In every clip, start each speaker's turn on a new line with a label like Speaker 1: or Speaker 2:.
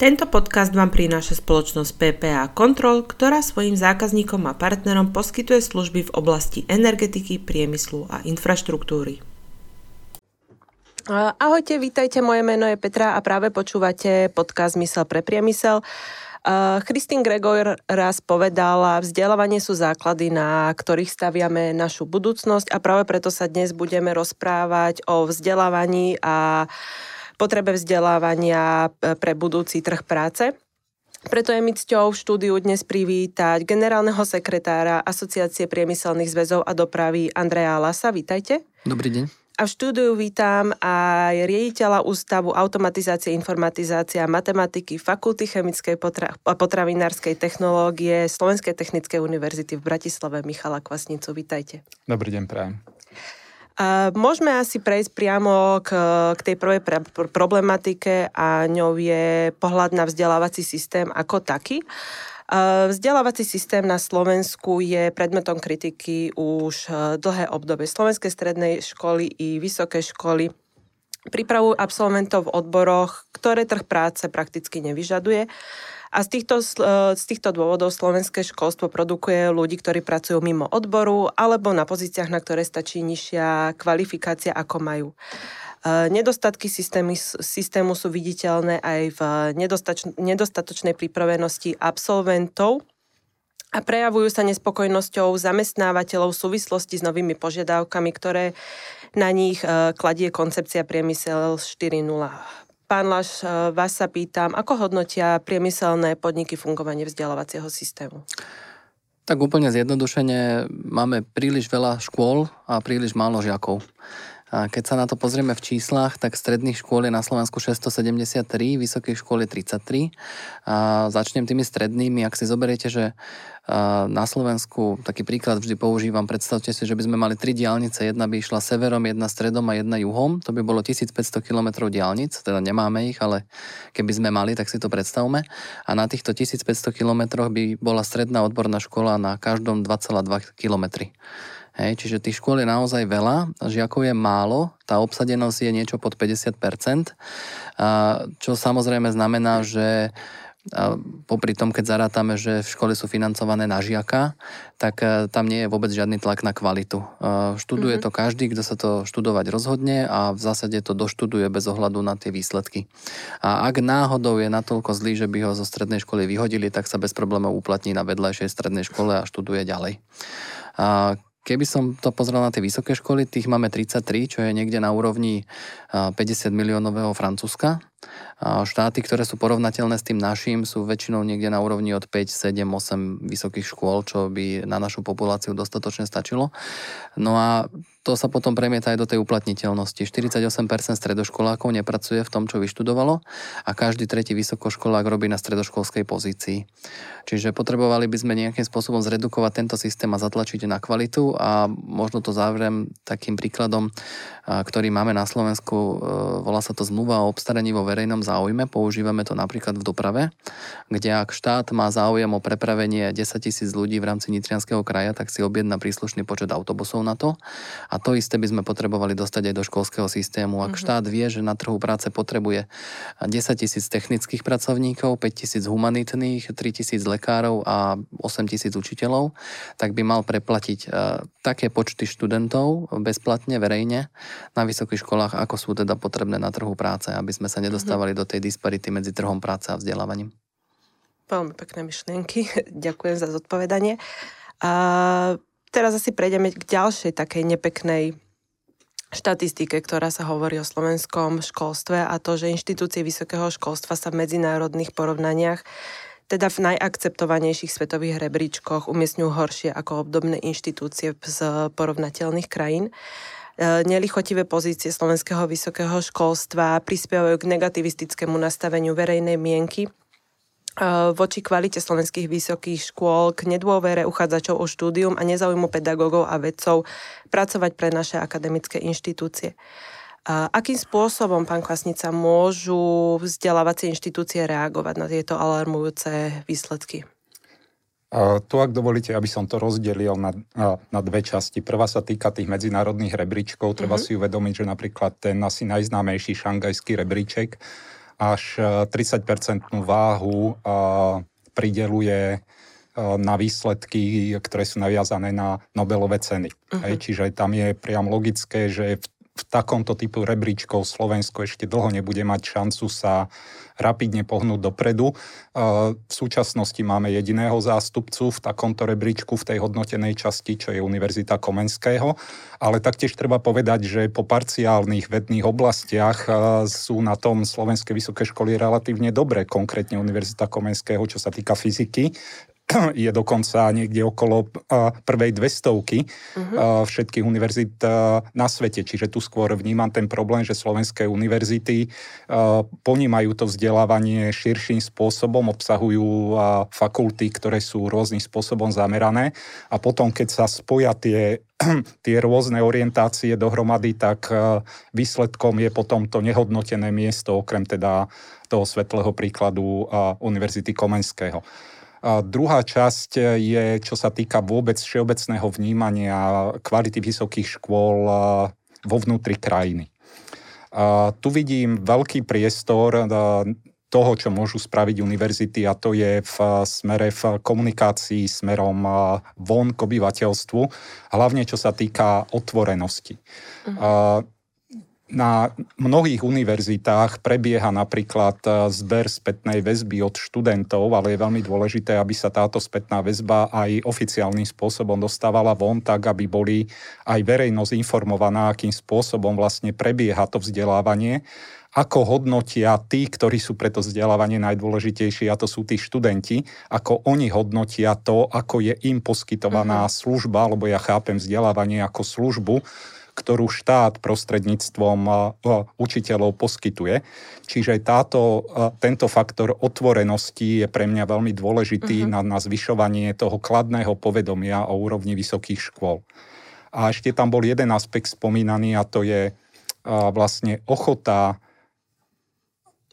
Speaker 1: Tento podcast vám prináša spoločnosť PPA Control, ktorá svojim zákazníkom a partnerom poskytuje služby v oblasti energetiky, priemyslu a infraštruktúry.
Speaker 2: Ahojte, vítajte, moje meno je Petra a práve počúvate podcast Mysel pre priemysel. Christine Gregor raz povedala, vzdelávanie sú základy, na ktorých staviame našu budúcnosť a práve preto sa dnes budeme rozprávať o vzdelávaní a potrebe vzdelávania e, pre budúci trh práce. Preto je mi cťou v štúdiu dnes privítať generálneho sekretára Asociácie priemyselných zväzov a dopravy Andreja Lasa. Vítajte.
Speaker 3: Dobrý deň.
Speaker 2: A v štúdiu vítam aj riaditeľa Ústavu automatizácie, informatizácie a matematiky Fakulty chemickej potra- a potravinárskej technológie Slovenskej technickej univerzity v Bratislave Michala Kvasnicu. Vítajte.
Speaker 4: Dobrý deň, prajem.
Speaker 2: Môžeme asi prejsť priamo k, k tej prvej pre, problematike a ňou je pohľad na vzdelávací systém ako taký. Vzdelávací systém na Slovensku je predmetom kritiky už e, dlhé obdobie. Slovenské strednej školy i vysoké školy pripravujú absolventov v odboroch, ktoré trh práce prakticky nevyžaduje a z týchto, e, z týchto dôvodov slovenské školstvo produkuje ľudí, ktorí pracujú mimo odboru alebo na pozíciách, na ktoré stačí nižšia kvalifikácia, ako majú. E, nedostatky systémy, systému sú viditeľné aj v nedostatočnej pripravenosti absolventov a prejavujú sa nespokojnosťou zamestnávateľov v súvislosti s novými požiadavkami, ktoré na nich e, kladie koncepcia Priemysel 4.0. Pán Laš, e, vás sa pýtam, ako hodnotia priemyselné podniky fungovanie vzdelávacieho systému?
Speaker 3: Tak úplne zjednodušene máme príliš veľa škôl a príliš málo žiakov. A keď sa na to pozrieme v číslach, tak stredných škôl je na Slovensku 673, vysokých škôl je 33. A začnem tými strednými. Ak si zoberiete, že na Slovensku, taký príklad vždy používam, predstavte si, že by sme mali tri diálnice, jedna by išla severom, jedna stredom a jedna juhom, to by bolo 1500 km diálnic, teda nemáme ich, ale keby sme mali, tak si to predstavme. A na týchto 1500 km by bola stredná odborná škola na každom 2,2 km. Hej, čiže tých škôl je naozaj veľa, žiakov je málo, tá obsadenosť je niečo pod 50%, čo samozrejme znamená, že popri tom, keď zarátame, že v škole sú financované na žiaka, tak e, tam nie je vôbec žiadny tlak na kvalitu. E, študuje mm-hmm. to každý, kto sa to študovať rozhodne a v zásade to doštuduje bez ohľadu na tie výsledky. A ak náhodou je natoľko zlý, že by ho zo strednej školy vyhodili, tak sa bez problémov uplatní na vedľajšej strednej škole a študuje ďalej. A Keby som to pozrel na tie vysoké školy, tých máme 33, čo je niekde na úrovni 50 miliónového Francúzska. Štáty, ktoré sú porovnateľné s tým našim, sú väčšinou niekde na úrovni od 5, 7, 8 vysokých škôl, čo by na našu populáciu dostatočne stačilo. No a to sa potom premieta aj do tej uplatniteľnosti. 48% stredoškolákov nepracuje v tom, čo vyštudovalo a každý tretí vysokoškolák robí na stredoškolskej pozícii. Čiže potrebovali by sme nejakým spôsobom zredukovať tento systém a zatlačiť na kvalitu a možno to záverem takým príkladom, ktorý máme na Slovensku, e, volá sa to zmluva o obstaraní vo verejnom záujme. Používame to napríklad v doprave, kde ak štát má záujem o prepravenie 10 tisíc ľudí v rámci Nitrianského kraja, tak si objedná príslušný počet autobusov na to. A to isté by sme potrebovali dostať aj do školského systému. Ak mm-hmm. štát vie, že na trhu práce potrebuje 10 tisíc technických pracovníkov, 5 tisíc humanitných, 3 tisíc lekárov a 8 tisíc učiteľov, tak by mal preplatiť uh, také počty študentov bezplatne, verejne na vysokých školách, ako sú teda potrebné na trhu práce, aby sme sa nedostávali do tej disparity medzi trhom práce a vzdelávaním.
Speaker 2: Veľmi pekné myšlienky. Ďakujem za zodpovedanie. A teraz asi prejdeme k ďalšej takej nepeknej štatistike, ktorá sa hovorí o slovenskom školstve a to, že inštitúcie vysokého školstva sa v medzinárodných porovnaniach teda v najakceptovanejších svetových rebríčkoch umiestňujú horšie ako obdobné inštitúcie z porovnateľných krajín. E, nelichotivé pozície slovenského vysokého školstva prispievajú k negativistickému nastaveniu verejnej mienky e, voči kvalite slovenských vysokých škôl, k nedôvere uchádzačov o štúdium a nezaujímu pedagógov a vedcov pracovať pre naše akademické inštitúcie. Akým spôsobom, pán Kvasnica, môžu vzdelávacie inštitúcie reagovať na tieto alarmujúce výsledky?
Speaker 4: Tu, ak dovolíte, aby som to rozdelil na, na dve časti. Prvá sa týka tých medzinárodných rebríčkov. Treba mm-hmm. si uvedomiť, že napríklad ten asi najznámejší šangajský rebríček až 30-percentnú váhu prideluje na výsledky, ktoré sú naviazané na Nobelové ceny. Uh-huh. Hej, čiže tam je priam logické, že v, v takomto typu rebríčkov Slovensko ešte dlho nebude mať šancu sa rapidne pohnúť dopredu. V súčasnosti máme jediného zástupcu v takomto rebríčku v tej hodnotenej časti, čo je Univerzita Komenského, ale taktiež treba povedať, že po parciálnych vedných oblastiach sú na tom slovenské vysoké školy relatívne dobré, konkrétne Univerzita Komenského, čo sa týka fyziky, je dokonca niekde okolo prvej dvestovky uh-huh. všetkých univerzít na svete. Čiže tu skôr vnímam ten problém, že slovenské univerzity ponímajú to vzdelávanie širším spôsobom, obsahujú fakulty, ktoré sú rôznym spôsobom zamerané a potom, keď sa spoja tie tie rôzne orientácie dohromady, tak výsledkom je potom to nehodnotené miesto, okrem teda toho svetlého príkladu Univerzity Komenského. A druhá časť je, čo sa týka vôbec všeobecného vnímania kvality vysokých škôl vo vnútri krajiny. A tu vidím veľký priestor toho, čo môžu spraviť univerzity a to je v smere v komunikácii smerom von k obyvateľstvu, hlavne čo sa týka otvorenosti. Uh-huh na mnohých univerzitách prebieha napríklad e, zber spätnej väzby od študentov, ale je veľmi dôležité, aby sa táto spätná väzba aj oficiálnym spôsobom dostávala von, tak aby boli aj verejnosť informovaná, akým spôsobom vlastne prebieha to vzdelávanie ako hodnotia tí, ktorí sú pre to vzdelávanie najdôležitejší, a to sú tí študenti, ako oni hodnotia to, ako je im poskytovaná uh-huh. služba, lebo ja chápem vzdelávanie ako službu, ktorú štát prostredníctvom učiteľov poskytuje. Čiže táto, tento faktor otvorenosti je pre mňa veľmi dôležitý uh-huh. na, na zvyšovanie toho kladného povedomia o úrovni vysokých škôl. A ešte tam bol jeden aspekt spomínaný a to je vlastne ochota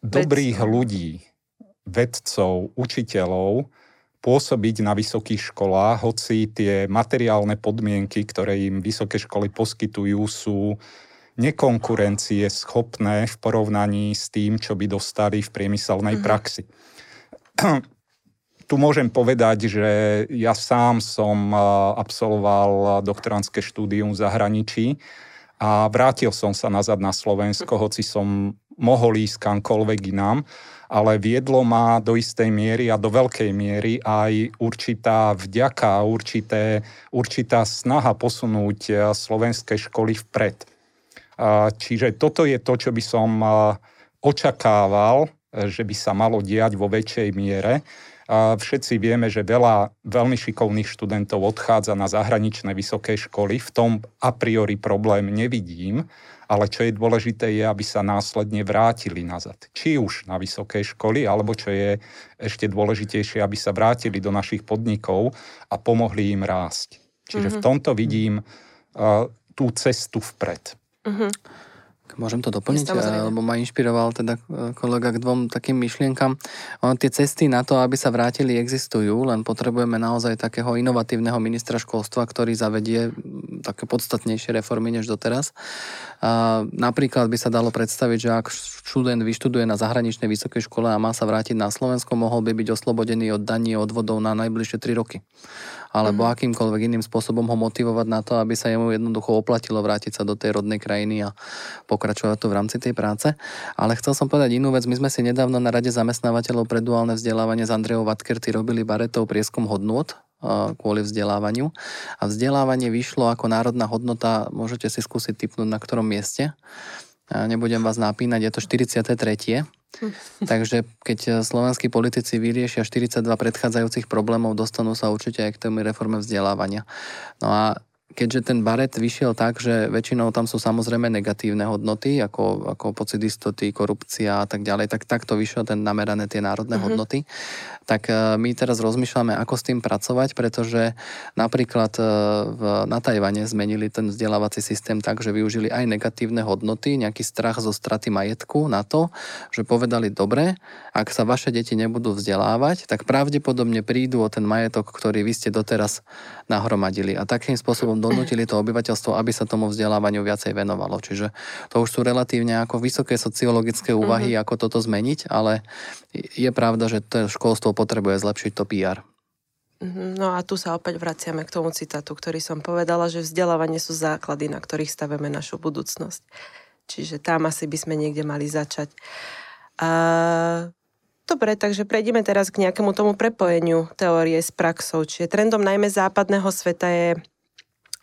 Speaker 4: dobrých ľudí, vedcov, učiteľov, pôsobiť na vysokých školách, hoci tie materiálne podmienky, ktoré im vysoké školy poskytujú, sú nekonkurencie schopné v porovnaní s tým, čo by dostali v priemyselnej mm-hmm. praxi. tu môžem povedať, že ja sám som absolvoval doktorantské štúdium v zahraničí a vrátil som sa nazad na Slovensko, hoci som mohol ísť kamkoľvek inám ale viedlo ma do istej miery a do veľkej miery aj určitá vďaka, určité, určitá snaha posunúť eh, slovenské školy vpred. Čiže toto je to, čo by som eh, očakával, eh, že by sa malo diať vo väčšej miere. Všetci vieme, že veľa veľmi šikovných študentov odchádza na zahraničné vysoké školy. V tom a priori problém nevidím, ale čo je dôležité je, aby sa následne vrátili nazad. Či už na vysoké školy, alebo čo je ešte dôležitejšie, aby sa vrátili do našich podnikov a pomohli im rásť. Čiže mm-hmm. v mhm. tomto vidím uh, tú cestu vpred. Mm-hmm.
Speaker 3: Môžem to doplniť, lebo ma inšpiroval teda e, kolega k dvom takým myšlienkam. Ono, tie cesty na to, aby sa vrátili, existujú, len potrebujeme naozaj takého inovatívneho ministra školstva, ktorý zavedie také podstatnejšie reformy než doteraz. A napríklad by sa dalo predstaviť, že ak študent vyštuduje na zahraničnej vysokej škole a má sa vrátiť na Slovensko, mohol by byť oslobodený od daní odvodov na najbližšie 3 roky alebo mm. akýmkoľvek iným spôsobom ho motivovať na to, aby sa jemu jednoducho oplatilo vrátiť sa do tej rodnej krajiny a pokračovať tu v rámci tej práce. Ale chcel som povedať inú vec. My sme si nedávno na Rade zamestnávateľov pre duálne vzdelávanie s Andreou Vatkerty robili baretov prieskum hodnôt kvôli vzdelávaniu. A vzdelávanie vyšlo ako národná hodnota, môžete si skúsiť typnúť na ktorom mieste. A nebudem vás napínať, je to 43. Takže keď eh, slovenskí politici vyriešia 42 predchádzajúcich problémov, dostanú sa určite aj k tomu reforme vzdelávania. No a keďže ten baret vyšiel tak, že väčšinou tam sú samozrejme negatívne hodnoty, ako, ako pocit istoty, korupcia a tak ďalej, tak takto vyšiel ten namerané tie národné mm-hmm. hodnoty. Tak e, my teraz rozmýšľame, ako s tým pracovať, pretože napríklad e, v, na Tajvane zmenili ten vzdelávací systém tak, že využili aj negatívne hodnoty, nejaký strach zo straty majetku na to, že povedali, dobre, ak sa vaše deti nebudú vzdelávať, tak pravdepodobne prídu o ten majetok, ktorý vy ste doteraz nahromadili. A takým spôsobom donútili to obyvateľstvo, aby sa tomu vzdelávaniu viacej venovalo. Čiže to už sú relatívne ako vysoké sociologické úvahy, uh-huh. ako toto zmeniť, ale je pravda, že to školstvo potrebuje zlepšiť to PR.
Speaker 2: Mhm, no a tu sa opäť vraciame k tomu citátu, ktorý som povedala, že vzdelávanie sú základy, na ktorých staveme našu budúcnosť. Čiže tam asi by sme niekde mali začať. A... Dobre, takže prejdeme teraz k nejakému tomu prepojeniu teórie s praxou. Čiže trendom najmä západného sveta je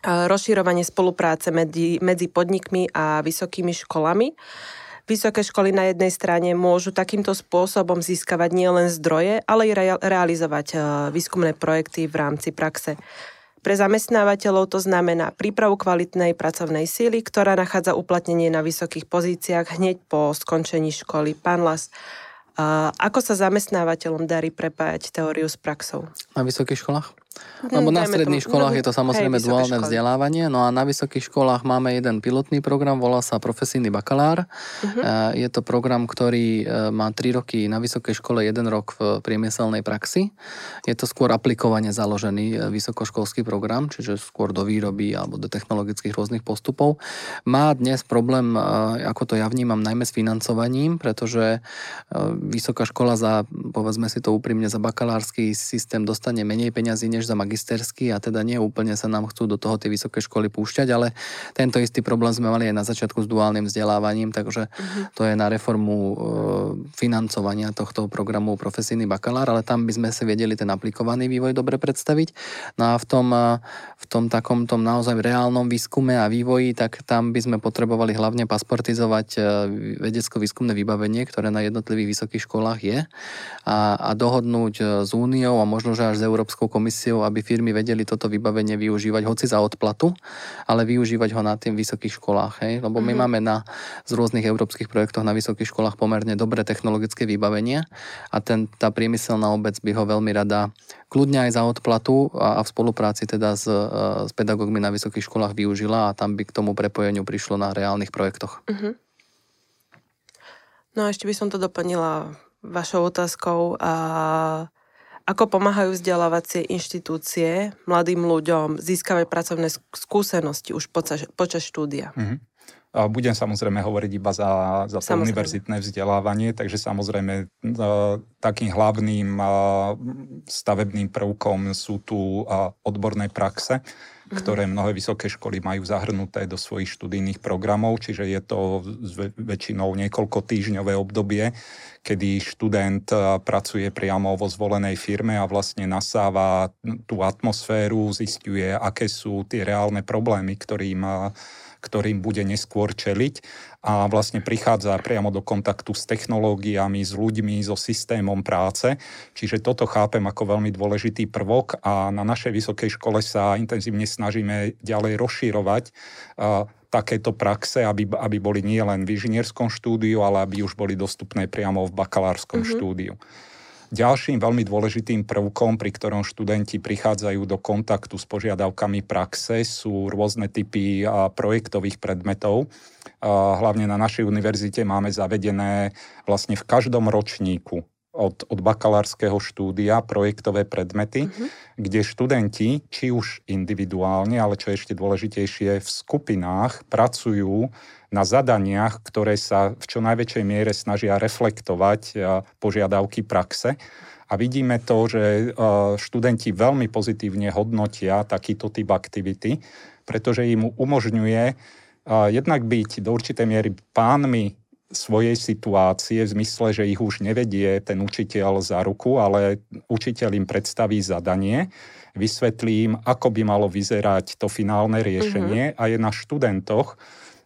Speaker 2: rozširovanie spolupráce medzi, medzi podnikmi a vysokými školami. Vysoké školy na jednej strane môžu takýmto spôsobom získavať nielen zdroje, ale i re- realizovať e, výskumné projekty v rámci praxe. Pre zamestnávateľov to znamená prípravu kvalitnej pracovnej síly, ktorá nachádza uplatnenie na vysokých pozíciách hneď po skončení školy. Pán Las, e, ako sa zamestnávateľom darí prepájať teóriu s praxou?
Speaker 3: Na vysokých školách? Lebo na stredných školách no, je to samozrejme duálne vzdelávanie, no a na vysokých školách máme jeden pilotný program, volá sa profesijný bakalár. Uh-huh. Je to program, ktorý e, má 3 roky na vysokej škole, 1 rok v priemyselnej praxi. Je to skôr aplikovane založený e, vysokoškolský program, čiže skôr do výroby alebo do technologických rôznych postupov. Má dnes problém, ako to ja vnímam, najmä s financovaním, pretože vysoká škola za, povedzme si to úprimne, za bakalársky systém dostane menej peňazí než za magisterský a teda nie úplne sa nám chcú do toho tie vysoké školy púšťať, ale tento istý problém sme mali aj na začiatku s duálnym vzdelávaním, takže uh-huh. to je na reformu e, financovania tohto programu profesijný bakalár, ale tam by sme si vedeli ten aplikovaný vývoj dobre predstaviť. No a v tom, e, v tom takom tom naozaj reálnom výskume a vývoji, tak tam by sme potrebovali hlavne pasportizovať e, vedecko-výskumné vybavenie, ktoré na jednotlivých vysokých školách je a, a dohodnúť e, s Úniou a možno, že až s Európskou komisiou inováciou, aby firmy vedeli toto vybavenie využívať, hoci za odplatu, ale využívať ho na tým vysokých školách. Hej? Lebo my mm-hmm. máme na, z rôznych európskych projektoch na vysokých školách pomerne dobré technologické vybavenie a ten, tá priemyselná obec by ho veľmi rada kľudne aj za odplatu a, a v spolupráci teda s, s pedagógmi na vysokých školách využila a tam by k tomu prepojeniu prišlo na reálnych projektoch. Mm-hmm.
Speaker 2: No a ešte by som to doplnila vašou otázkou a ako pomáhajú vzdelávacie inštitúcie mladým ľuďom získavať pracovné skúsenosti už počas, počas štúdia? Mm-hmm.
Speaker 4: Budem samozrejme hovoriť iba za, za to univerzitné vzdelávanie, takže samozrejme takým hlavným stavebným prvkom sú tu odborné praxe Mhm. ktoré mnohé vysoké školy majú zahrnuté do svojich študijných programov, čiže je to väčšinou niekoľko týždňové obdobie, kedy študent pracuje priamo vo zvolenej firme a vlastne nasáva tú atmosféru, zistuje, aké sú tie reálne problémy, ktorým ktorým bude neskôr čeliť a vlastne prichádza priamo do kontaktu s technológiami, s ľuďmi, so systémom práce. Čiže toto chápem ako veľmi dôležitý prvok a na našej vysokej škole sa intenzívne snažíme ďalej rozširovať takéto praxe, aby, aby boli nie len v inžinierskom štúdiu, ale aby už boli dostupné priamo v bakalárskom mm-hmm. štúdiu. Ďalším veľmi dôležitým prvkom, pri ktorom študenti prichádzajú do kontaktu s požiadavkami praxe, sú rôzne typy projektových predmetov. Hlavne na našej univerzite máme zavedené vlastne v každom ročníku od, od bakalárskeho štúdia projektové predmety, mm-hmm. kde študenti, či už individuálne, ale čo ešte dôležitejšie, v skupinách pracujú na zadaniach, ktoré sa v čo najväčšej miere snažia reflektovať požiadavky praxe. A vidíme to, že študenti veľmi pozitívne hodnotia takýto typ aktivity, pretože im umožňuje jednak byť do určitej miery pánmi svojej situácie v zmysle, že ich už nevedie ten učiteľ za ruku, ale učiteľ im predstaví zadanie, vysvetlí im, ako by malo vyzerať to finálne riešenie mm-hmm. a je na študentoch,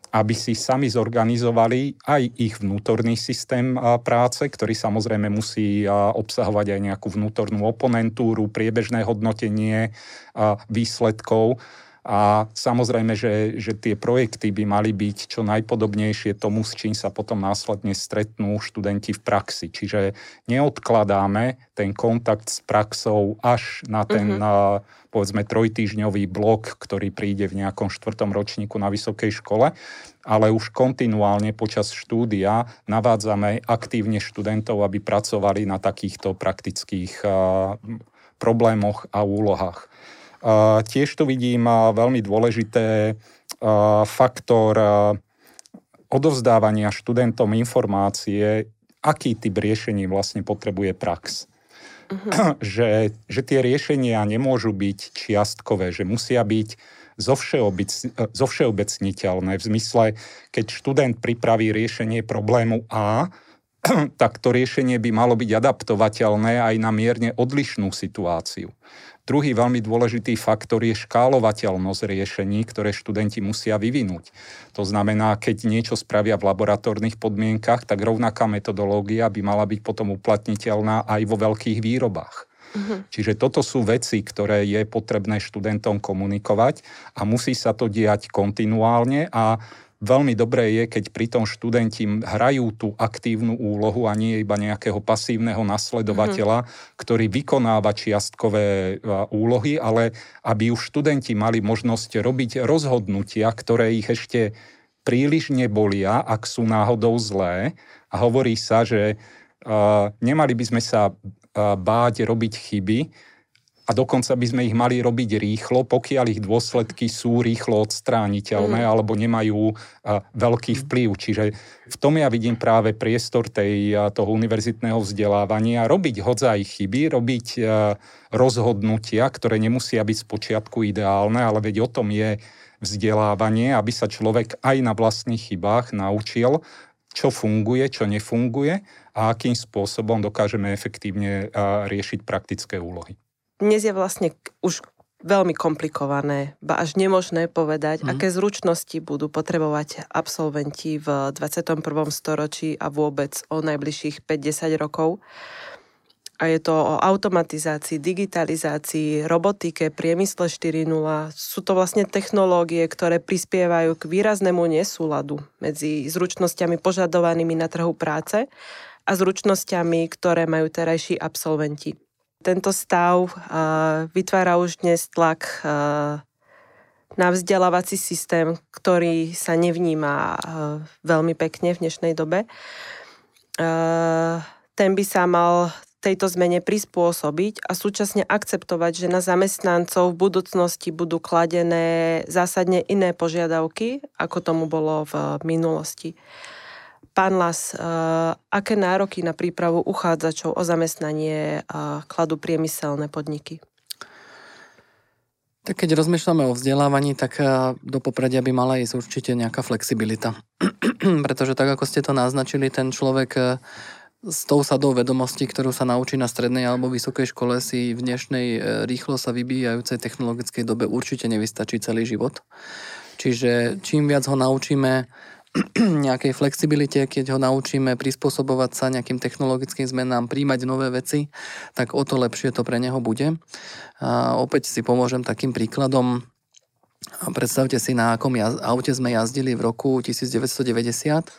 Speaker 4: aby si sami zorganizovali aj ich vnútorný systém práce, ktorý samozrejme musí obsahovať aj nejakú vnútornú oponentúru, priebežné hodnotenie výsledkov a samozrejme, že, že tie projekty by mali byť čo najpodobnejšie tomu, s čím sa potom následne stretnú študenti v praxi. Čiže neodkladáme ten kontakt s praxou až na ten, uh-huh. povedzme, trojtýžňový blok, ktorý príde v nejakom štvrtom ročníku na vysokej škole, ale už kontinuálne počas štúdia navádzame aktívne študentov, aby pracovali na takýchto praktických problémoch a úlohách. Tiež tu vidím veľmi dôležité faktor odovzdávania študentom informácie, aký typ riešení vlastne potrebuje prax. Uh-huh. že, že tie riešenia nemôžu byť čiastkové, že musia byť zo všeobecniteľné v zmysle, keď študent pripraví riešenie problému A, tak to riešenie by malo byť adaptovateľné aj na mierne odlišnú situáciu. Druhý veľmi dôležitý faktor je škálovateľnosť riešení, ktoré študenti musia vyvinúť. To znamená, keď niečo spravia v laboratórnych podmienkach, tak rovnaká metodológia by mala byť potom uplatniteľná aj vo veľkých výrobách. Uh-huh. Čiže toto sú veci, ktoré je potrebné študentom komunikovať a musí sa to diať kontinuálne a Veľmi dobré je, keď pri tom študenti hrajú tú aktívnu úlohu a nie iba nejakého pasívneho nasledovateľa, mm-hmm. ktorý vykonáva čiastkové úlohy, ale aby už študenti mali možnosť robiť rozhodnutia, ktoré ich ešte príliš nebolia, ak sú náhodou zlé. A hovorí sa, že uh, nemali by sme sa uh, báť robiť chyby, a dokonca by sme ich mali robiť rýchlo, pokiaľ ich dôsledky sú rýchlo odstrániteľné mm. alebo nemajú uh, veľký vplyv. Čiže v tom ja vidím práve priestor tej, uh, toho univerzitného vzdelávania, robiť hodzaj chyby, robiť uh, rozhodnutia, ktoré nemusia byť z počiatku ideálne, ale veď o tom je vzdelávanie, aby sa človek aj na vlastných chybách naučil, čo funguje, čo nefunguje a akým spôsobom dokážeme efektívne riešiť praktické úlohy
Speaker 2: dnes je vlastne už veľmi komplikované, ba až nemožné povedať, mm. aké zručnosti budú potrebovať absolventi v 21. storočí a vôbec o najbližších 5-10 rokov. A je to o automatizácii, digitalizácii, robotike, priemysle 4.0. Sú to vlastne technológie, ktoré prispievajú k výraznému nesúladu medzi zručnosťami požadovanými na trhu práce a zručnosťami, ktoré majú terajší absolventi. Tento stav vytvára už dnes tlak na vzdelávací systém, ktorý sa nevníma veľmi pekne v dnešnej dobe. Ten by sa mal tejto zmene prispôsobiť a súčasne akceptovať, že na zamestnancov v budúcnosti budú kladené zásadne iné požiadavky, ako tomu bolo v minulosti. Pán Las, uh, aké nároky na prípravu uchádzačov o zamestnanie uh, kladú priemyselné podniky?
Speaker 3: Tak keď rozmýšľame o vzdelávaní, tak eh, do popredia by mala ísť určite nejaká flexibilita. Pretože tak, ako ste to naznačili, ten človek s tou sadou vedomostí, ktorú sa naučí na strednej alebo vysokej škole, si v dnešnej rýchlo sa vybíjajúcej technologickej dobe určite nevystačí celý život. Čiže čím viac ho naučíme nejakej flexibilite, keď ho naučíme prispôsobovať sa nejakým technologickým zmenám, príjmať nové veci, tak o to lepšie to pre neho bude. A opäť si pomôžem takým príkladom. Predstavte si, na akom jaz- aute sme jazdili v roku 1990,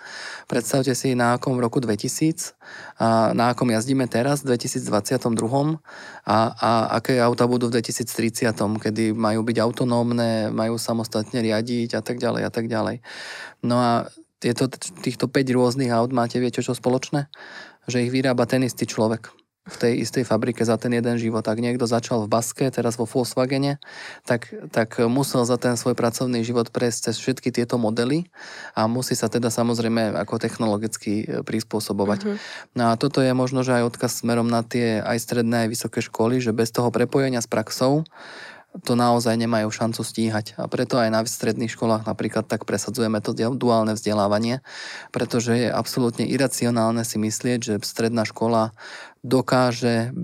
Speaker 3: predstavte si, na akom v roku 2000, a na akom jazdíme teraz, v 2022 a, a aké auta budú v 2030, kedy majú byť autonómne, majú samostatne riadiť a tak ďalej a tak ďalej. No a tieto, týchto 5 rôznych aut máte, viete čo spoločné? Že ich vyrába ten istý človek v tej istej fabrike za ten jeden život. Ak niekto začal v Baske, teraz vo Volkswagene, tak, tak musel za ten svoj pracovný život prejsť cez všetky tieto modely a musí sa teda samozrejme ako technologicky e, prispôsobovať. Mm-hmm. No a toto je možno, že aj odkaz smerom na tie aj stredné, aj vysoké školy, že bez toho prepojenia s praxou to naozaj nemajú šancu stíhať. A preto aj na stredných školách napríklad tak presadzujeme to duálne vzdelávanie, pretože je absolútne iracionálne si myslieť, že stredná škola dokáže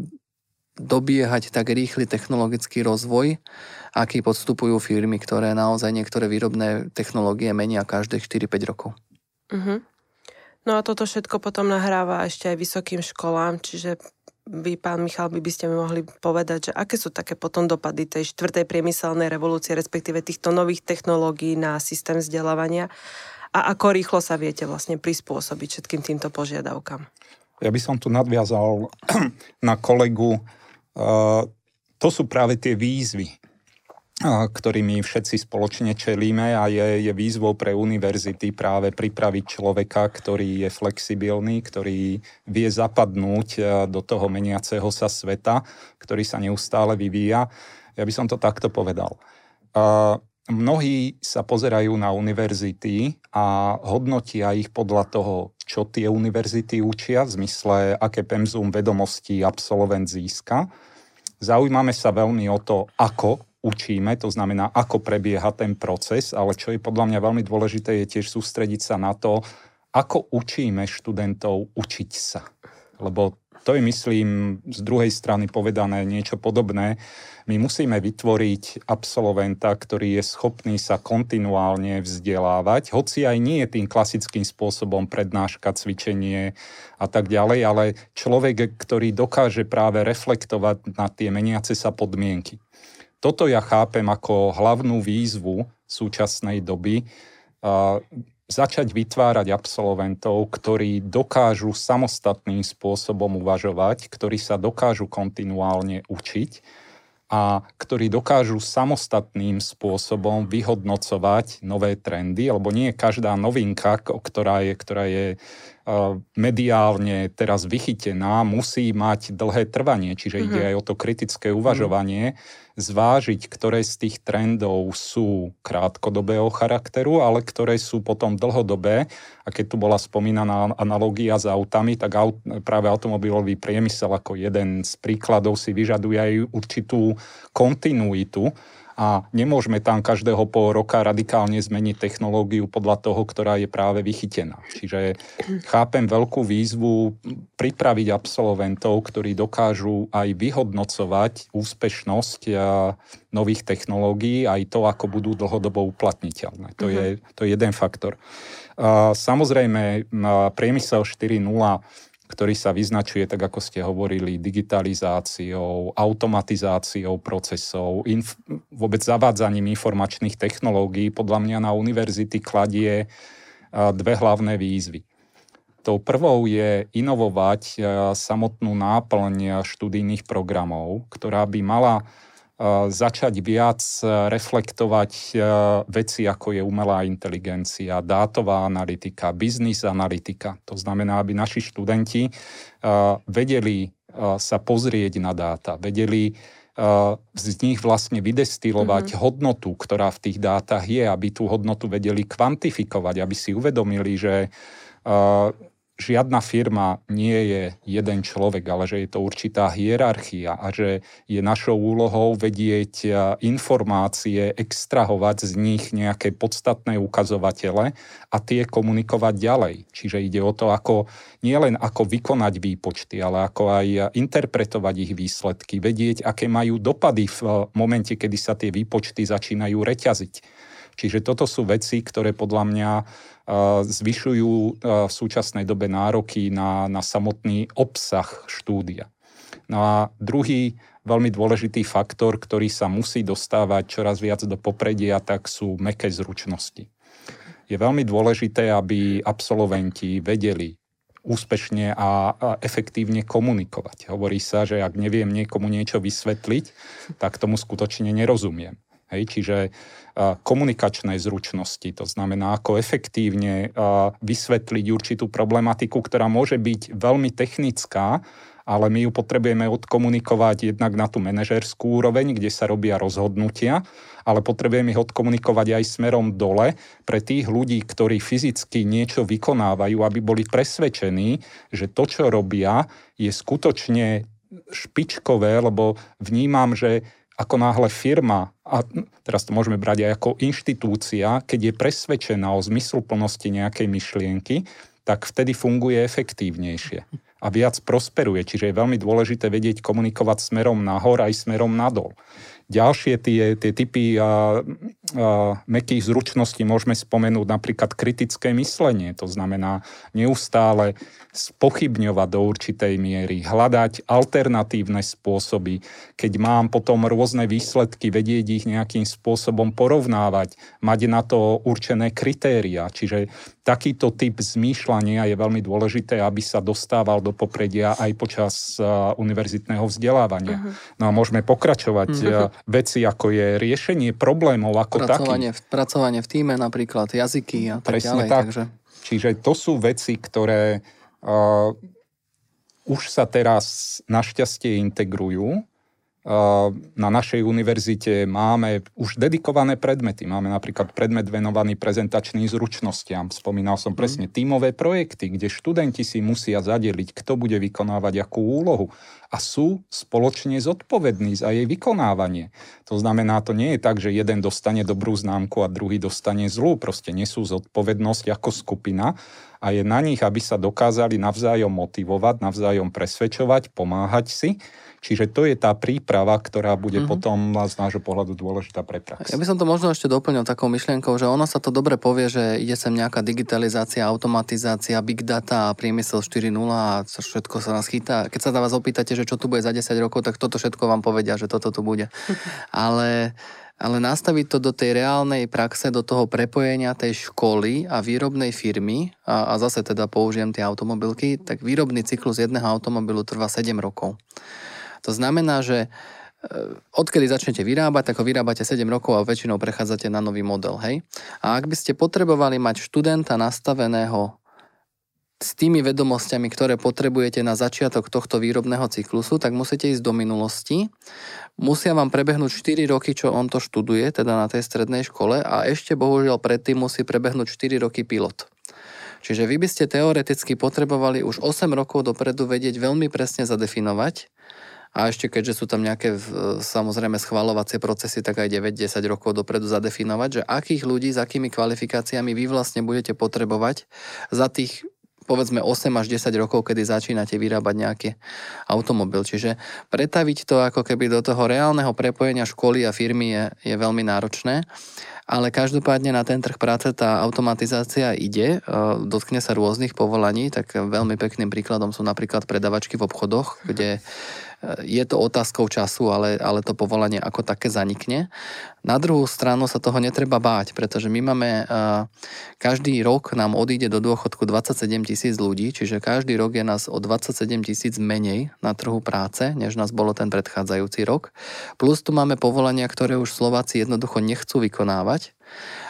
Speaker 3: dobiehať tak rýchly technologický rozvoj, aký podstupujú firmy, ktoré naozaj niektoré výrobné technológie menia každé 4-5 rokov. Uh-huh.
Speaker 2: No a toto všetko potom nahráva ešte aj vysokým školám, čiže vy, pán Michal, by, ste mi mohli povedať, že aké sú také potom dopady tej štvrtej priemyselnej revolúcie, respektíve týchto nových technológií na systém vzdelávania a ako rýchlo sa viete vlastne prispôsobiť všetkým týmto požiadavkám?
Speaker 4: Ja by som tu nadviazal na kolegu. To sú práve tie výzvy, ktorými všetci spoločne čelíme a je, je výzvou pre univerzity práve pripraviť človeka, ktorý je flexibilný, ktorý vie zapadnúť do toho meniaceho sa sveta, ktorý sa neustále vyvíja. Ja by som to takto povedal. Uh, mnohí sa pozerajú na univerzity a hodnotia ich podľa toho, čo tie univerzity učia, v zmysle, aké pemzum vedomostí absolvent získa. Zaujímame sa veľmi o to, ako učíme, to znamená, ako prebieha ten proces, ale čo je podľa mňa veľmi dôležité, je tiež sústrediť sa na to, ako učíme študentov učiť sa. Lebo to je, myslím, z druhej strany povedané niečo podobné. My musíme vytvoriť absolventa, ktorý je schopný sa kontinuálne vzdelávať, hoci aj nie tým klasickým spôsobom prednáška, cvičenie a tak ďalej, ale človek, ktorý dokáže práve reflektovať na tie meniace sa podmienky. Toto ja chápem ako hlavnú výzvu súčasnej doby začať vytvárať absolventov, ktorí dokážu samostatným spôsobom uvažovať, ktorí sa dokážu kontinuálne učiť a ktorí dokážu samostatným spôsobom vyhodnocovať nové trendy, lebo nie každá novinka, ktorá je, ktorá je mediálne teraz vychytená, musí mať dlhé trvanie, čiže mm-hmm. ide mhm. aj o to kritické uvažovanie. Mm-hmm zvážiť, ktoré z tých trendov sú krátkodobého charakteru, ale ktoré sú potom dlhodobé. A keď tu bola spomínaná analogia s autami, tak aut, práve automobilový priemysel ako jeden z príkladov si vyžaduje aj určitú kontinuitu a nemôžeme tam každého pol roka radikálne zmeniť technológiu podľa toho, ktorá je práve vychytená. Čiže chápem veľkú výzvu pripraviť absolventov, ktorí dokážu aj vyhodnocovať úspešnosť nových technológií, aj to, ako budú dlhodobo uplatniteľné. To, je, mhm. to je jeden faktor. Samozrejme, priemysel 4.0 ktorý sa vyznačuje, tak ako ste hovorili, digitalizáciou, automatizáciou procesov, inf- vôbec zavádzaním informačných technológií, podľa mňa na univerzity kladie dve hlavné výzvy. Tou prvou je inovovať samotnú náplň študijných programov, ktorá by mala začať viac e, reflektovať e, veci, ako je umelá inteligencia, dátová analytika, biznis analytika. To znamená, aby naši študenti e, vedeli sa pozrieť na dáta, vedeli z nich vlastne vydestilovať mm-hmm. hodnotu, ktorá v tých dátach je, aby tú hodnotu vedeli kvantifikovať, aby si uvedomili, že žiadna firma nie je jeden človek, ale že je to určitá hierarchia a že je našou úlohou vedieť e, informácie, extrahovať z nich nejaké podstatné ukazovatele a tie komunikovať ďalej. Čiže ide o to, ako nielen ako vykonať výpočty, ale ako aj interpretovať ich výsledky, vedieť, aké majú dopady v e, momente, kedy sa tie výpočty začínajú reťaziť. Čiže toto sú veci, ktoré podľa mňa zvyšujú v súčasnej dobe nároky na, na samotný obsah štúdia. No a druhý veľmi dôležitý faktor, ktorý sa musí dostávať čoraz viac do popredia, tak sú meké zručnosti. Je veľmi dôležité, aby absolventi vedeli úspešne a efektívne komunikovať. Hovorí sa, že ak neviem niekomu niečo vysvetliť, tak tomu skutočne nerozumiem. Hej, čiže komunikačné zručnosti, to znamená, ako efektívne vysvetliť určitú problematiku, ktorá môže byť veľmi technická, ale my ju potrebujeme odkomunikovať jednak na tú manažerskú úroveň, kde sa robia rozhodnutia, ale potrebujeme ich odkomunikovať aj smerom dole pre tých ľudí, ktorí fyzicky niečo vykonávajú, aby boli presvedčení, že to, čo robia, je skutočne špičkové, lebo vnímam, že ako náhle firma, a teraz to môžeme brať aj ako inštitúcia, keď je presvedčená o zmysluplnosti nejakej myšlienky, tak vtedy funguje efektívnejšie a viac prosperuje. Čiže je veľmi dôležité vedieť komunikovať smerom nahor aj smerom nadol. Ďalšie tie, tie typy mekých zručností môžeme spomenúť napríklad kritické myslenie, to znamená neustále spochybňovať do určitej miery, hľadať alternatívne spôsoby. Keď mám potom rôzne výsledky, vedieť ich nejakým spôsobom porovnávať, mať na to určené kritéria. Čiže takýto typ zmýšľania je veľmi dôležité, aby sa dostával do popredia aj počas univerzitného vzdelávania. Uh-huh. No a môžeme pokračovať uh-huh. veci, ako je riešenie problémov ako
Speaker 3: pracovanie,
Speaker 4: taký.
Speaker 3: Pracovanie v týme napríklad, jazyky a tak
Speaker 4: Presne
Speaker 3: ďalej.
Speaker 4: Tak. Takže... Čiže to sú veci, ktoré uh, už sa teraz našťastie integrujú na našej univerzite máme už dedikované predmety. Máme napríklad predmet venovaný prezentačným zručnostiam. Spomínal som presne tímové projekty, kde študenti si musia zadeliť, kto bude vykonávať akú úlohu a sú spoločne zodpovední za jej vykonávanie. To znamená, to nie je tak, že jeden dostane dobrú známku a druhý dostane zlú. Proste nesú zodpovednosť ako skupina a je na nich, aby sa dokázali navzájom motivovať, navzájom presvedčovať, pomáhať si. Čiže to je tá príprava, ktorá bude mm-hmm. potom z nášho pohľadu dôležitá pre prax.
Speaker 3: Ja by som to možno ešte doplnil takou myšlienkou, že ono sa to dobre povie, že ide sem nejaká digitalizácia, automatizácia, big data a priemysel 4.0 a všetko sa nás chytá. Keď sa na vás opýtate, že čo tu bude za 10 rokov, tak toto všetko vám povedia, že toto tu bude. Ale ale nastaviť to do tej reálnej praxe, do toho prepojenia tej školy a výrobnej firmy, a, a zase teda použijem tie automobilky, tak výrobný cyklus jedného automobilu trvá 7 rokov. To znamená, že e, odkedy začnete vyrábať, tak ho vyrábate 7 rokov a väčšinou prechádzate na nový model, hej? A ak by ste potrebovali mať študenta nastaveného s tými vedomosťami, ktoré potrebujete na začiatok tohto výrobného cyklusu, tak musíte ísť do minulosti. Musia vám prebehnúť 4 roky, čo on to študuje, teda na tej strednej škole a ešte bohužiaľ predtým musí prebehnúť 4 roky pilot. Čiže vy by ste teoreticky potrebovali už 8 rokov dopredu vedieť veľmi presne zadefinovať, a ešte keďže sú tam nejaké samozrejme schvalovacie procesy, tak aj 9-10 rokov dopredu zadefinovať, že akých ľudí s akými kvalifikáciami vy vlastne budete potrebovať za tých povedzme 8 až 10 rokov, kedy začínate vyrábať nejaký automobil. Čiže pretaviť to ako keby do toho reálneho prepojenia školy a firmy je, je veľmi náročné. Ale každopádne na ten trh práce tá automatizácia ide, e, dotkne sa rôznych povolaní, tak veľmi pekným príkladom sú napríklad predavačky v obchodoch, kde je to otázkou času, ale, ale to povolanie ako také zanikne. Na druhú stranu sa toho netreba báť, pretože my máme, každý rok nám odíde do dôchodku 27 tisíc ľudí, čiže každý rok je nás o 27 tisíc menej na trhu práce, než nás bolo ten predchádzajúci rok. Plus tu máme povolania, ktoré už Slováci jednoducho nechcú vykonávať.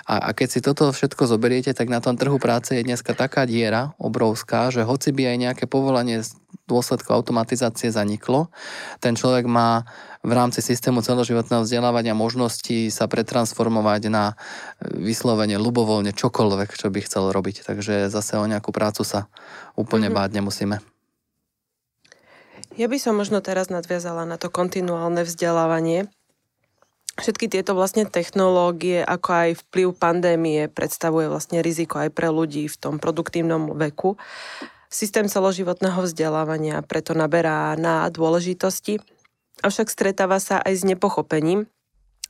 Speaker 3: A, a keď si toto všetko zoberiete, tak na tom trhu práce je dneska taká diera obrovská, že hoci by aj nejaké povolanie dôsledku automatizácie zaniklo, ten človek má v rámci systému celoživotného vzdelávania možnosti sa pretransformovať na vyslovene ľubovoľne čokoľvek, čo by chcel robiť. Takže zase o nejakú prácu sa úplne mm-hmm. báť nemusíme.
Speaker 2: Ja by som možno teraz nadviazala na to kontinuálne vzdelávanie, Všetky tieto vlastne technológie, ako aj vplyv pandémie predstavuje vlastne riziko aj pre ľudí v tom produktívnom veku. Systém celoživotného vzdelávania preto naberá na dôležitosti, avšak stretáva sa aj s nepochopením.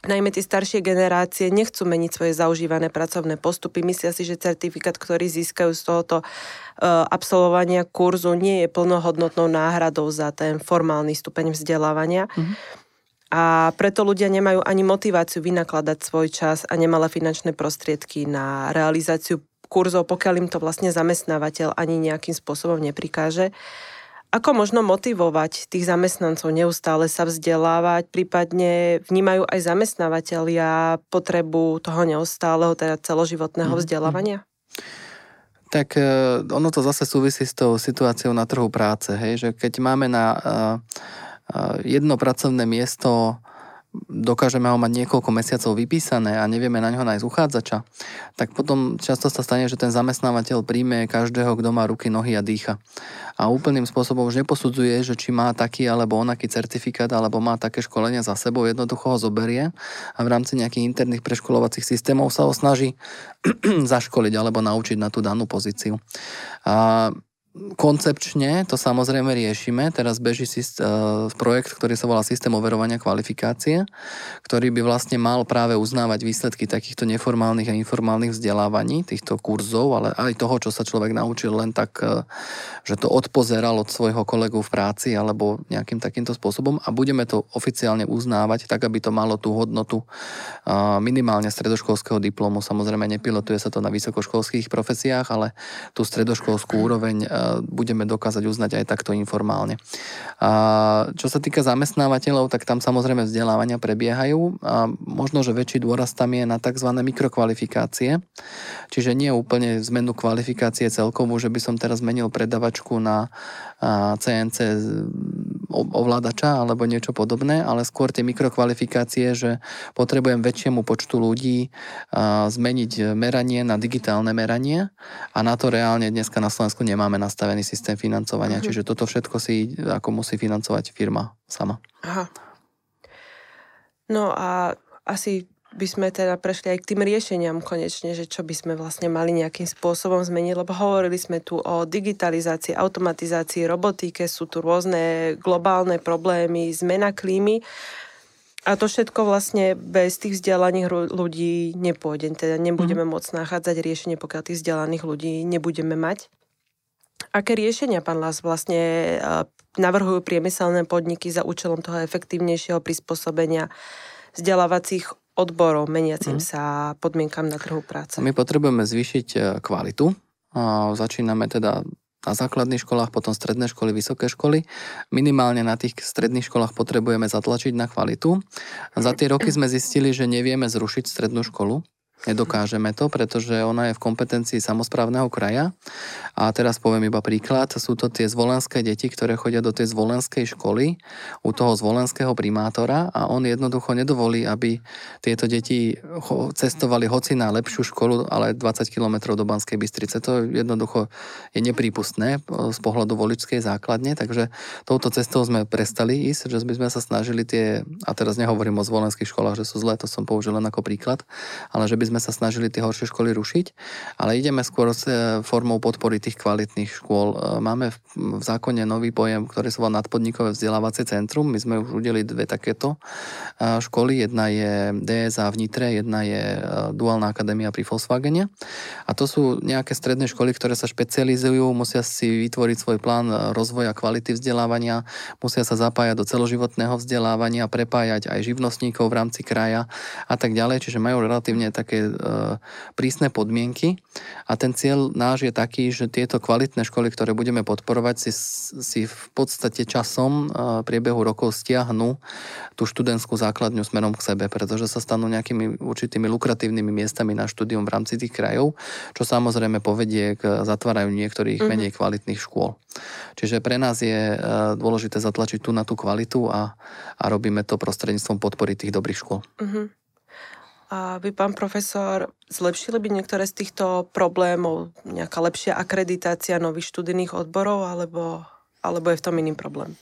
Speaker 2: Najmä tie staršie generácie nechcú meniť svoje zaužívané pracovné postupy. Myslia si, že certifikát, ktorý získajú z tohoto uh, absolvovania kurzu, nie je plnohodnotnou náhradou za ten formálny stupeň vzdelávania. Mm-hmm a preto ľudia nemajú ani motiváciu vynakladať svoj čas a nemalé finančné prostriedky na realizáciu kurzov, pokiaľ im to vlastne zamestnávateľ ani nejakým spôsobom neprikáže. Ako možno motivovať tých zamestnancov neustále sa vzdelávať, prípadne vnímajú aj zamestnávateľia potrebu toho neustáleho, teda celoživotného mm-hmm. vzdelávania?
Speaker 3: Tak e, ono to zase súvisí s tou situáciou na trhu práce, hej, že keď máme na uh, jedno pracovné miesto dokážeme ho mať niekoľko mesiacov vypísané a nevieme na ňo nájsť uchádzača, tak potom často sa stane, že ten zamestnávateľ príjme každého, kto má ruky, nohy a dýcha. A úplným spôsobom už neposudzuje, že či má taký alebo onaký certifikát alebo má také školenia za sebou, jednoducho ho zoberie a v rámci nejakých interných preškolovacích systémov sa ho snaží zaškoliť alebo naučiť na tú danú pozíciu. A Koncepčne to samozrejme riešime. Teraz beží uh, projekt, ktorý sa volá Systém overovania kvalifikácie, ktorý by vlastne mal práve uznávať výsledky takýchto neformálnych a informálnych vzdelávaní, týchto kurzov, ale aj toho, čo sa človek naučil len tak, uh, že to odpozeral od svojho kolegu v práci alebo nejakým takýmto spôsobom a budeme to oficiálne uznávať tak, aby to malo tú hodnotu uh, minimálne stredoškolského diplomu. Samozrejme nepilotuje sa to na vysokoškolských profesiách, ale tú stredoškolskú úroveň budeme dokázať uznať aj takto informálne. A čo sa týka zamestnávateľov, tak tam samozrejme vzdelávania prebiehajú a možno, že väčší dôraz tam je na tzv. mikrokvalifikácie, čiže nie úplne zmenu kvalifikácie celkovú, že by som teraz zmenil predavačku na CNC ovládača alebo niečo podobné, ale skôr tie mikrokvalifikácie, že potrebujem väčšiemu počtu ľudí zmeniť meranie na digitálne meranie a na to reálne dneska na Slovensku nemáme nastavený systém financovania, uh-huh. čiže toto všetko si ako musí financovať firma sama. Aha.
Speaker 2: No a asi by sme teda prešli aj k tým riešeniam konečne, že čo by sme vlastne mali nejakým spôsobom zmeniť, lebo hovorili sme tu o digitalizácii, automatizácii, robotike, sú tu rôzne globálne problémy, zmena klímy. A to všetko vlastne bez tých vzdelaných ľudí nepôjde. Teda nebudeme mm. môcť nachádzať riešenie, pokiaľ tých vzdelaných ľudí nebudeme mať. Aké riešenia, pán Las, vlastne e, navrhujú priemyselné podniky za účelom toho efektívnejšieho prispôsobenia vzdelávacích odborov meniacim mm. sa podmienkam na trhu práce.
Speaker 3: My potrebujeme zvýšiť e, kvalitu. Začíname teda na základných školách, potom stredné školy, vysoké školy. Minimálne na tých stredných školách potrebujeme zatlačiť na kvalitu. Za tie roky sme zistili, že nevieme zrušiť strednú školu. Nedokážeme to, pretože ona je v kompetencii samozprávneho kraja. A teraz poviem iba príklad. Sú to tie zvolenské deti, ktoré chodia do tej zvolenskej školy u toho zvolenského primátora a on jednoducho nedovolí, aby tieto deti cestovali hoci na lepšiu školu, ale 20 km do Banskej Bystrice. To jednoducho je neprípustné z pohľadu voličskej základne, takže touto cestou sme prestali ísť, že by sme sa snažili tie, a teraz nehovorím o zvolenských školách, že sú zlé, to som použil len ako príklad, ale že by sme sa snažili tie horšie školy rušiť, ale ideme skôr s e, formou podpory tých kvalitných škôl. E, máme v, zákone nový pojem, ktorý sa volá nadpodnikové vzdelávacie centrum. My sme už udelili dve takéto e, školy. Jedna je DSA v Nitre, jedna je Duálna akadémia pri Volkswagene. A to sú nejaké stredné školy, ktoré sa špecializujú, musia si vytvoriť svoj plán rozvoja kvality vzdelávania, musia sa zapájať do celoživotného vzdelávania, prepájať aj živnostníkov v rámci kraja a tak ďalej. Čiže majú relatívne také také e, prísne podmienky a ten cieľ náš je taký, že tieto kvalitné školy, ktoré budeme podporovať, si, si v podstate časom e, priebehu rokov stiahnu tú študentskú základňu smerom k sebe, pretože sa stanú nejakými určitými lukratívnymi miestami na štúdium v rámci tých krajov, čo samozrejme povedie k zatváraniu niektorých mm-hmm. menej kvalitných škôl. Čiže pre nás je e, dôležité zatlačiť tu na tú kvalitu a, a robíme to prostredníctvom podpory tých dobrých škôl. Mm-hmm.
Speaker 2: A vy, pán profesor, zlepšili by niektoré z týchto problémov, nejaká lepšia akreditácia nových študijných odborov, alebo, alebo je v tom iný problém?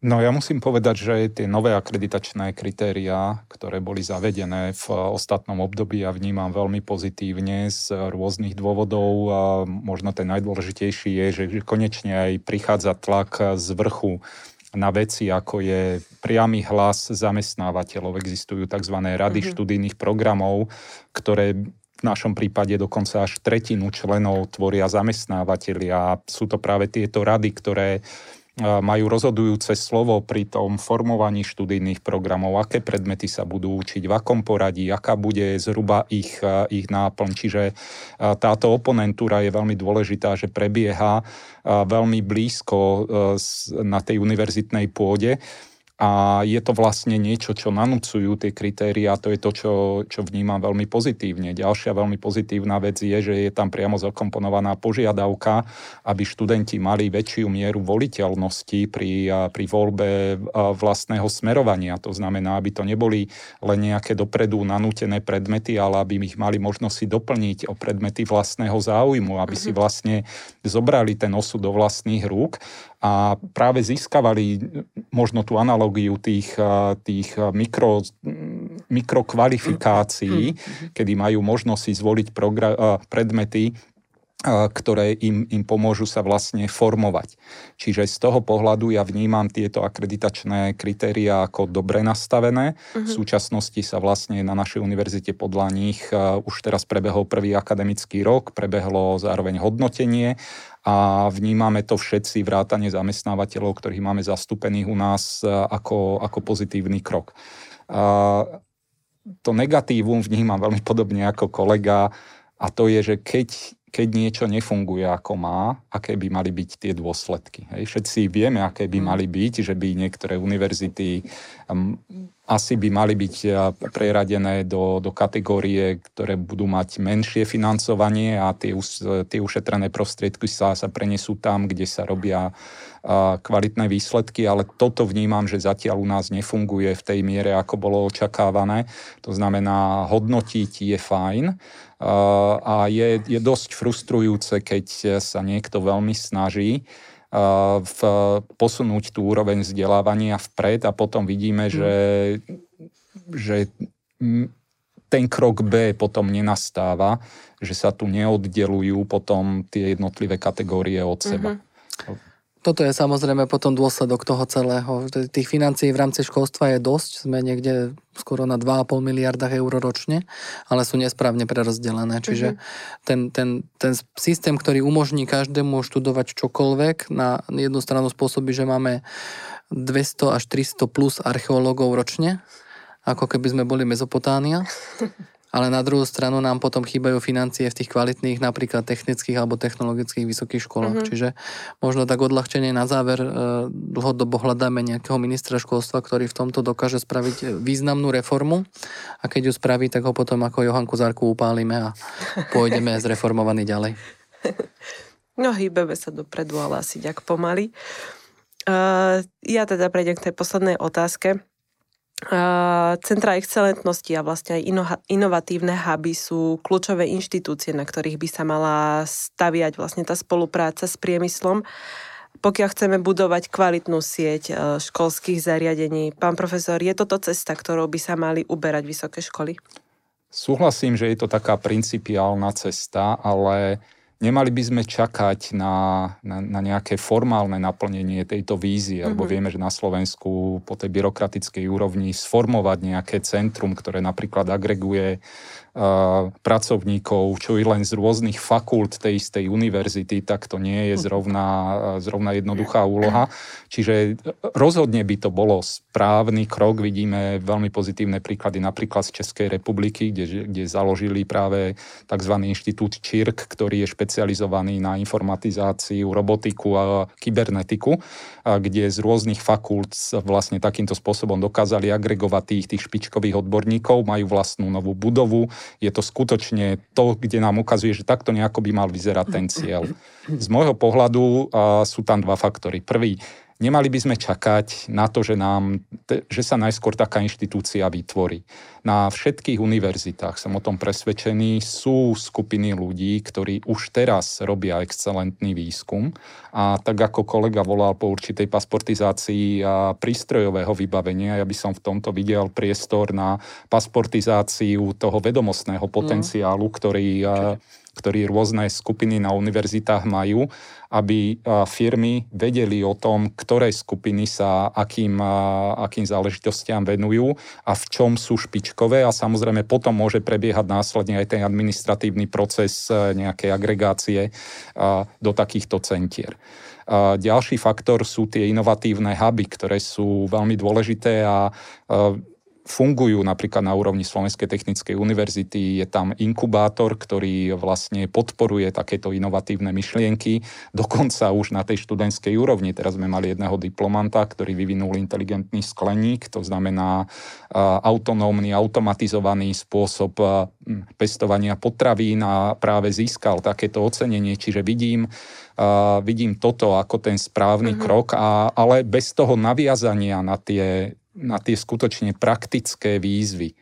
Speaker 4: No ja musím povedať, že tie nové akreditačné kritériá, ktoré boli zavedené v ostatnom období, ja vnímam veľmi pozitívne z rôznych dôvodov. A možno ten najdôležitejší je, že konečne aj prichádza tlak z vrchu na veci, ako je priamy hlas zamestnávateľov. Existujú tzv. rady mm-hmm. študijných programov, ktoré v našom prípade dokonca až tretinu členov tvoria zamestnávateľia. Sú to práve tieto rady, ktoré majú rozhodujúce slovo pri tom formovaní študijných programov, aké predmety sa budú učiť, v akom poradí, aká bude zhruba ich, ich náplň. Čiže táto oponentúra je veľmi dôležitá, že prebieha veľmi blízko na tej univerzitnej pôde a je to vlastne niečo, čo nanúcujú tie kritéria, to je to, čo, čo vnímam veľmi pozitívne. Ďalšia veľmi pozitívna vec je, že je tam priamo zakomponovaná požiadavka, aby študenti mali väčšiu mieru voliteľnosti pri, pri voľbe vlastného smerovania. To znamená, aby to neboli len nejaké dopredu nanútené predmety, ale aby ich mali možnosť si doplniť o predmety vlastného záujmu, aby si mhm. vlastne zobrali ten osud do vlastných rúk a práve získavali možno tú analogiu tých, tých mikro, mikrokvalifikácií, mm-hmm. kedy majú možnosť si zvoliť progra- predmety, ktoré im, im pomôžu sa vlastne formovať. Čiže z toho pohľadu ja vnímam tieto akreditačné kritéria ako dobre nastavené. Uh-huh. V súčasnosti sa vlastne na našej univerzite podľa nich už teraz prebehol prvý akademický rok, prebehlo zároveň hodnotenie a vnímame to všetci, vrátane zamestnávateľov, ktorých máme zastúpených u nás ako, ako pozitívny krok. A to negatívum vnímam veľmi podobne ako kolega a to je, že keď keď niečo nefunguje ako má, aké by mali byť tie dôsledky. Hej. Všetci vieme, aké by mm. mali byť, že by niektoré univerzity um, asi by mali byť preradené do, do kategórie, ktoré budú mať menšie financovanie a tie, tie ušetrené prostriedky sa, sa prenesú tam, kde sa robia kvalitné výsledky, ale toto vnímam, že zatiaľ u nás nefunguje v tej miere, ako bolo očakávané. To znamená, hodnotiť je fajn a je, je dosť frustrujúce, keď sa niekto veľmi snaží v, posunúť tú úroveň vzdelávania vpred a potom vidíme, mm. že, že ten krok B potom nenastáva, že sa tu neoddelujú potom tie jednotlivé kategórie od seba. Mm-hmm.
Speaker 3: Toto je samozrejme potom dôsledok toho celého. Tých financií v rámci školstva je dosť, sme niekde skoro na 2,5 miliardách eur ročne, ale sú nesprávne prerozdelené. Čiže mm-hmm. ten, ten, ten systém, ktorý umožní každému študovať čokoľvek, na jednu stranu spôsobí, že máme 200 až 300 plus archeológov ročne, ako keby sme boli Mezopotánia. ale na druhú stranu nám potom chýbajú financie v tých kvalitných napríklad technických alebo technologických vysokých školách. Mm-hmm. Čiže možno tak odľahčenie na záver e, dlhodobo hľadáme nejakého ministra školstva, ktorý v tomto dokáže spraviť významnú reformu a keď ju spraví, tak ho potom ako Johanku Zárku upálime a pôjdeme zreformovaný ďalej.
Speaker 2: No hýbeme sa dopredu, ale asi ďak pomaly. Uh, ja teda prejdem k tej poslednej otázke. Centra excelentnosti a vlastne aj inovatívne huby sú kľúčové inštitúcie, na ktorých by sa mala staviať vlastne tá spolupráca s priemyslom, pokiaľ chceme budovať kvalitnú sieť školských zariadení. Pán profesor, je toto cesta, ktorou by sa mali uberať vysoké školy?
Speaker 4: Súhlasím, že je to taká principiálna cesta, ale Nemali by sme čakať na, na, na nejaké formálne naplnenie tejto vízie, mm-hmm. lebo vieme, že na Slovensku po tej byrokratickej úrovni sformovať nejaké centrum, ktoré napríklad agreguje pracovníkov, čo i len z rôznych fakult tej istej univerzity, tak to nie je zrovna, zrovna jednoduchá úloha. Čiže rozhodne by to bolo správny krok. Vidíme veľmi pozitívne príklady napríklad z Českej republiky, kde, kde založili práve tzv. inštitút ČIRK, ktorý je špecializovaný na informatizáciu, robotiku a kybernetiku, kde z rôznych fakult vlastne takýmto spôsobom dokázali agregovať tých, tých špičkových odborníkov, majú vlastnú novú budovu, je to skutočne to, kde nám ukazuje, že takto nejako by mal vyzerať ten cieľ. Z môjho pohľadu uh, sú tam dva faktory. Prvý, Nemali by sme čakať na to, že, nám, že sa najskôr taká inštitúcia vytvorí. Na všetkých univerzitách, som o tom presvedčený, sú skupiny ľudí, ktorí už teraz robia excelentný výskum. A tak ako kolega volal po určitej pasportizácii a prístrojového vybavenia, ja by som v tomto videl priestor na pasportizáciu toho vedomostného potenciálu, ktorý ktorý rôzne skupiny na univerzitách majú, aby firmy vedeli o tom, ktoré skupiny sa akým, akým záležitostiam venujú a v čom sú špičkové a samozrejme potom môže prebiehať následne aj ten administratívny proces e, nejakej agregácie do takýchto centier. Ďalší faktor sú tie inovatívne huby, ktoré sú veľmi dôležité a fungujú napríklad na úrovni Slovenskej technickej univerzity. Je tam inkubátor, ktorý vlastne podporuje takéto inovatívne myšlienky, dokonca už na tej študentskej úrovni. Teraz sme mali jedného diplomanta, ktorý vyvinul inteligentný skleník, to znamená autonómny, automatizovaný spôsob pestovania potravín a práve získal takéto ocenenie. Čiže vidím, vidím toto ako ten správny uh-huh. krok, a, ale bez toho naviazania na tie na tie skutočne praktické výzvy.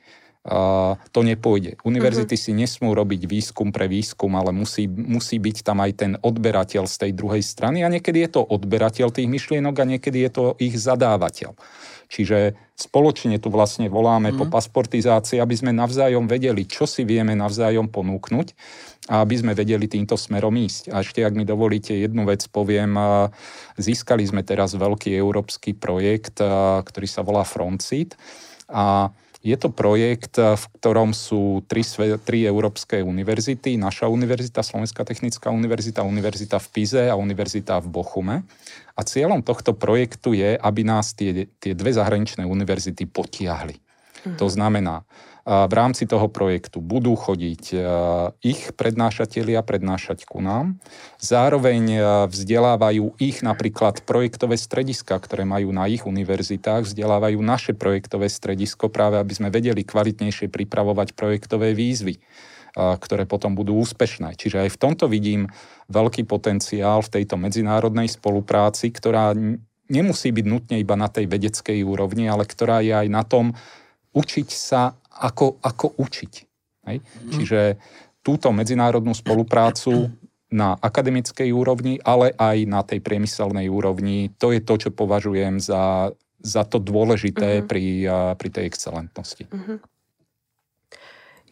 Speaker 4: Uh, to nepôjde. Univerzity uh-huh. si nesmú robiť výskum pre výskum, ale musí, musí byť tam aj ten odberateľ z tej druhej strany a niekedy je to odberateľ tých myšlienok a niekedy je to ich zadávateľ. Čiže spoločne tu vlastne voláme uh-huh. po mhm. pasportizácii, aby sme navzájom vedeli, čo si vieme navzájom ponúknuť a aby sme vedeli týmto smerom ísť. A ešte, ak mi dovolíte, jednu vec poviem. Získali sme teraz veľký európsky projekt, ktorý sa volá Frontseed a je to projekt, v ktorom sú tri, tri európske univerzity. Naša univerzita, Slovenská technická univerzita, univerzita v Pize a univerzita v Bochume. A cieľom tohto projektu je, aby nás tie, tie dve zahraničné univerzity potiahli. Mhm. To znamená, v rámci toho projektu budú chodiť e, ich prednášatelia prednášať ku nám. Zároveň e, vzdelávajú ich napríklad projektové strediska, ktoré majú na ich univerzitách, vzdelávajú naše projektové stredisko práve, aby sme vedeli kvalitnejšie pripravovať projektové výzvy ktoré potom budú úspešné. Čiže aj v tomto vidím veľký potenciál v tejto medzinárodnej spolupráci, ktorá nemusí byť nutne iba na tej vedeckej úrovni, ale ktorá je aj na tom učiť sa, ako, ako učiť. Hej? Mm. Čiže túto medzinárodnú spoluprácu na akademickej úrovni, ale aj na tej priemyselnej úrovni, to je to, čo považujem za, za to dôležité mm-hmm. pri, pri tej excelentnosti. Mm-hmm.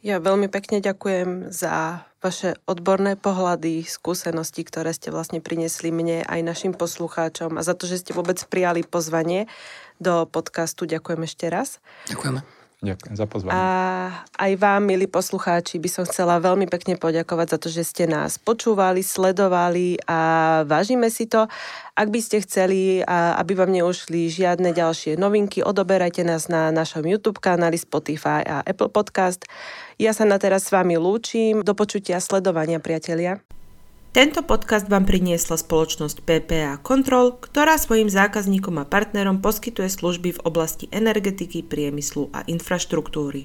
Speaker 2: Ja veľmi pekne ďakujem za vaše odborné pohľady, skúsenosti, ktoré ste vlastne priniesli mne aj našim poslucháčom a za to, že ste vôbec prijali pozvanie do podcastu. Ďakujem ešte raz.
Speaker 3: Ďakujeme.
Speaker 4: Ďakujem za pozvanie.
Speaker 2: A aj vám, milí poslucháči, by som chcela veľmi pekne poďakovať za to, že ste nás počúvali, sledovali a vážime si to. Ak by ste chceli, aby vám neušli žiadne ďalšie novinky, odoberajte nás na našom YouTube kanáli Spotify a Apple Podcast. Ja sa na teraz s vami lúčim. Do počutia sledovania, priatelia.
Speaker 1: Tento podcast vám priniesla spoločnosť PPA Control, ktorá svojim zákazníkom a partnerom poskytuje služby v oblasti energetiky, priemyslu a infraštruktúry.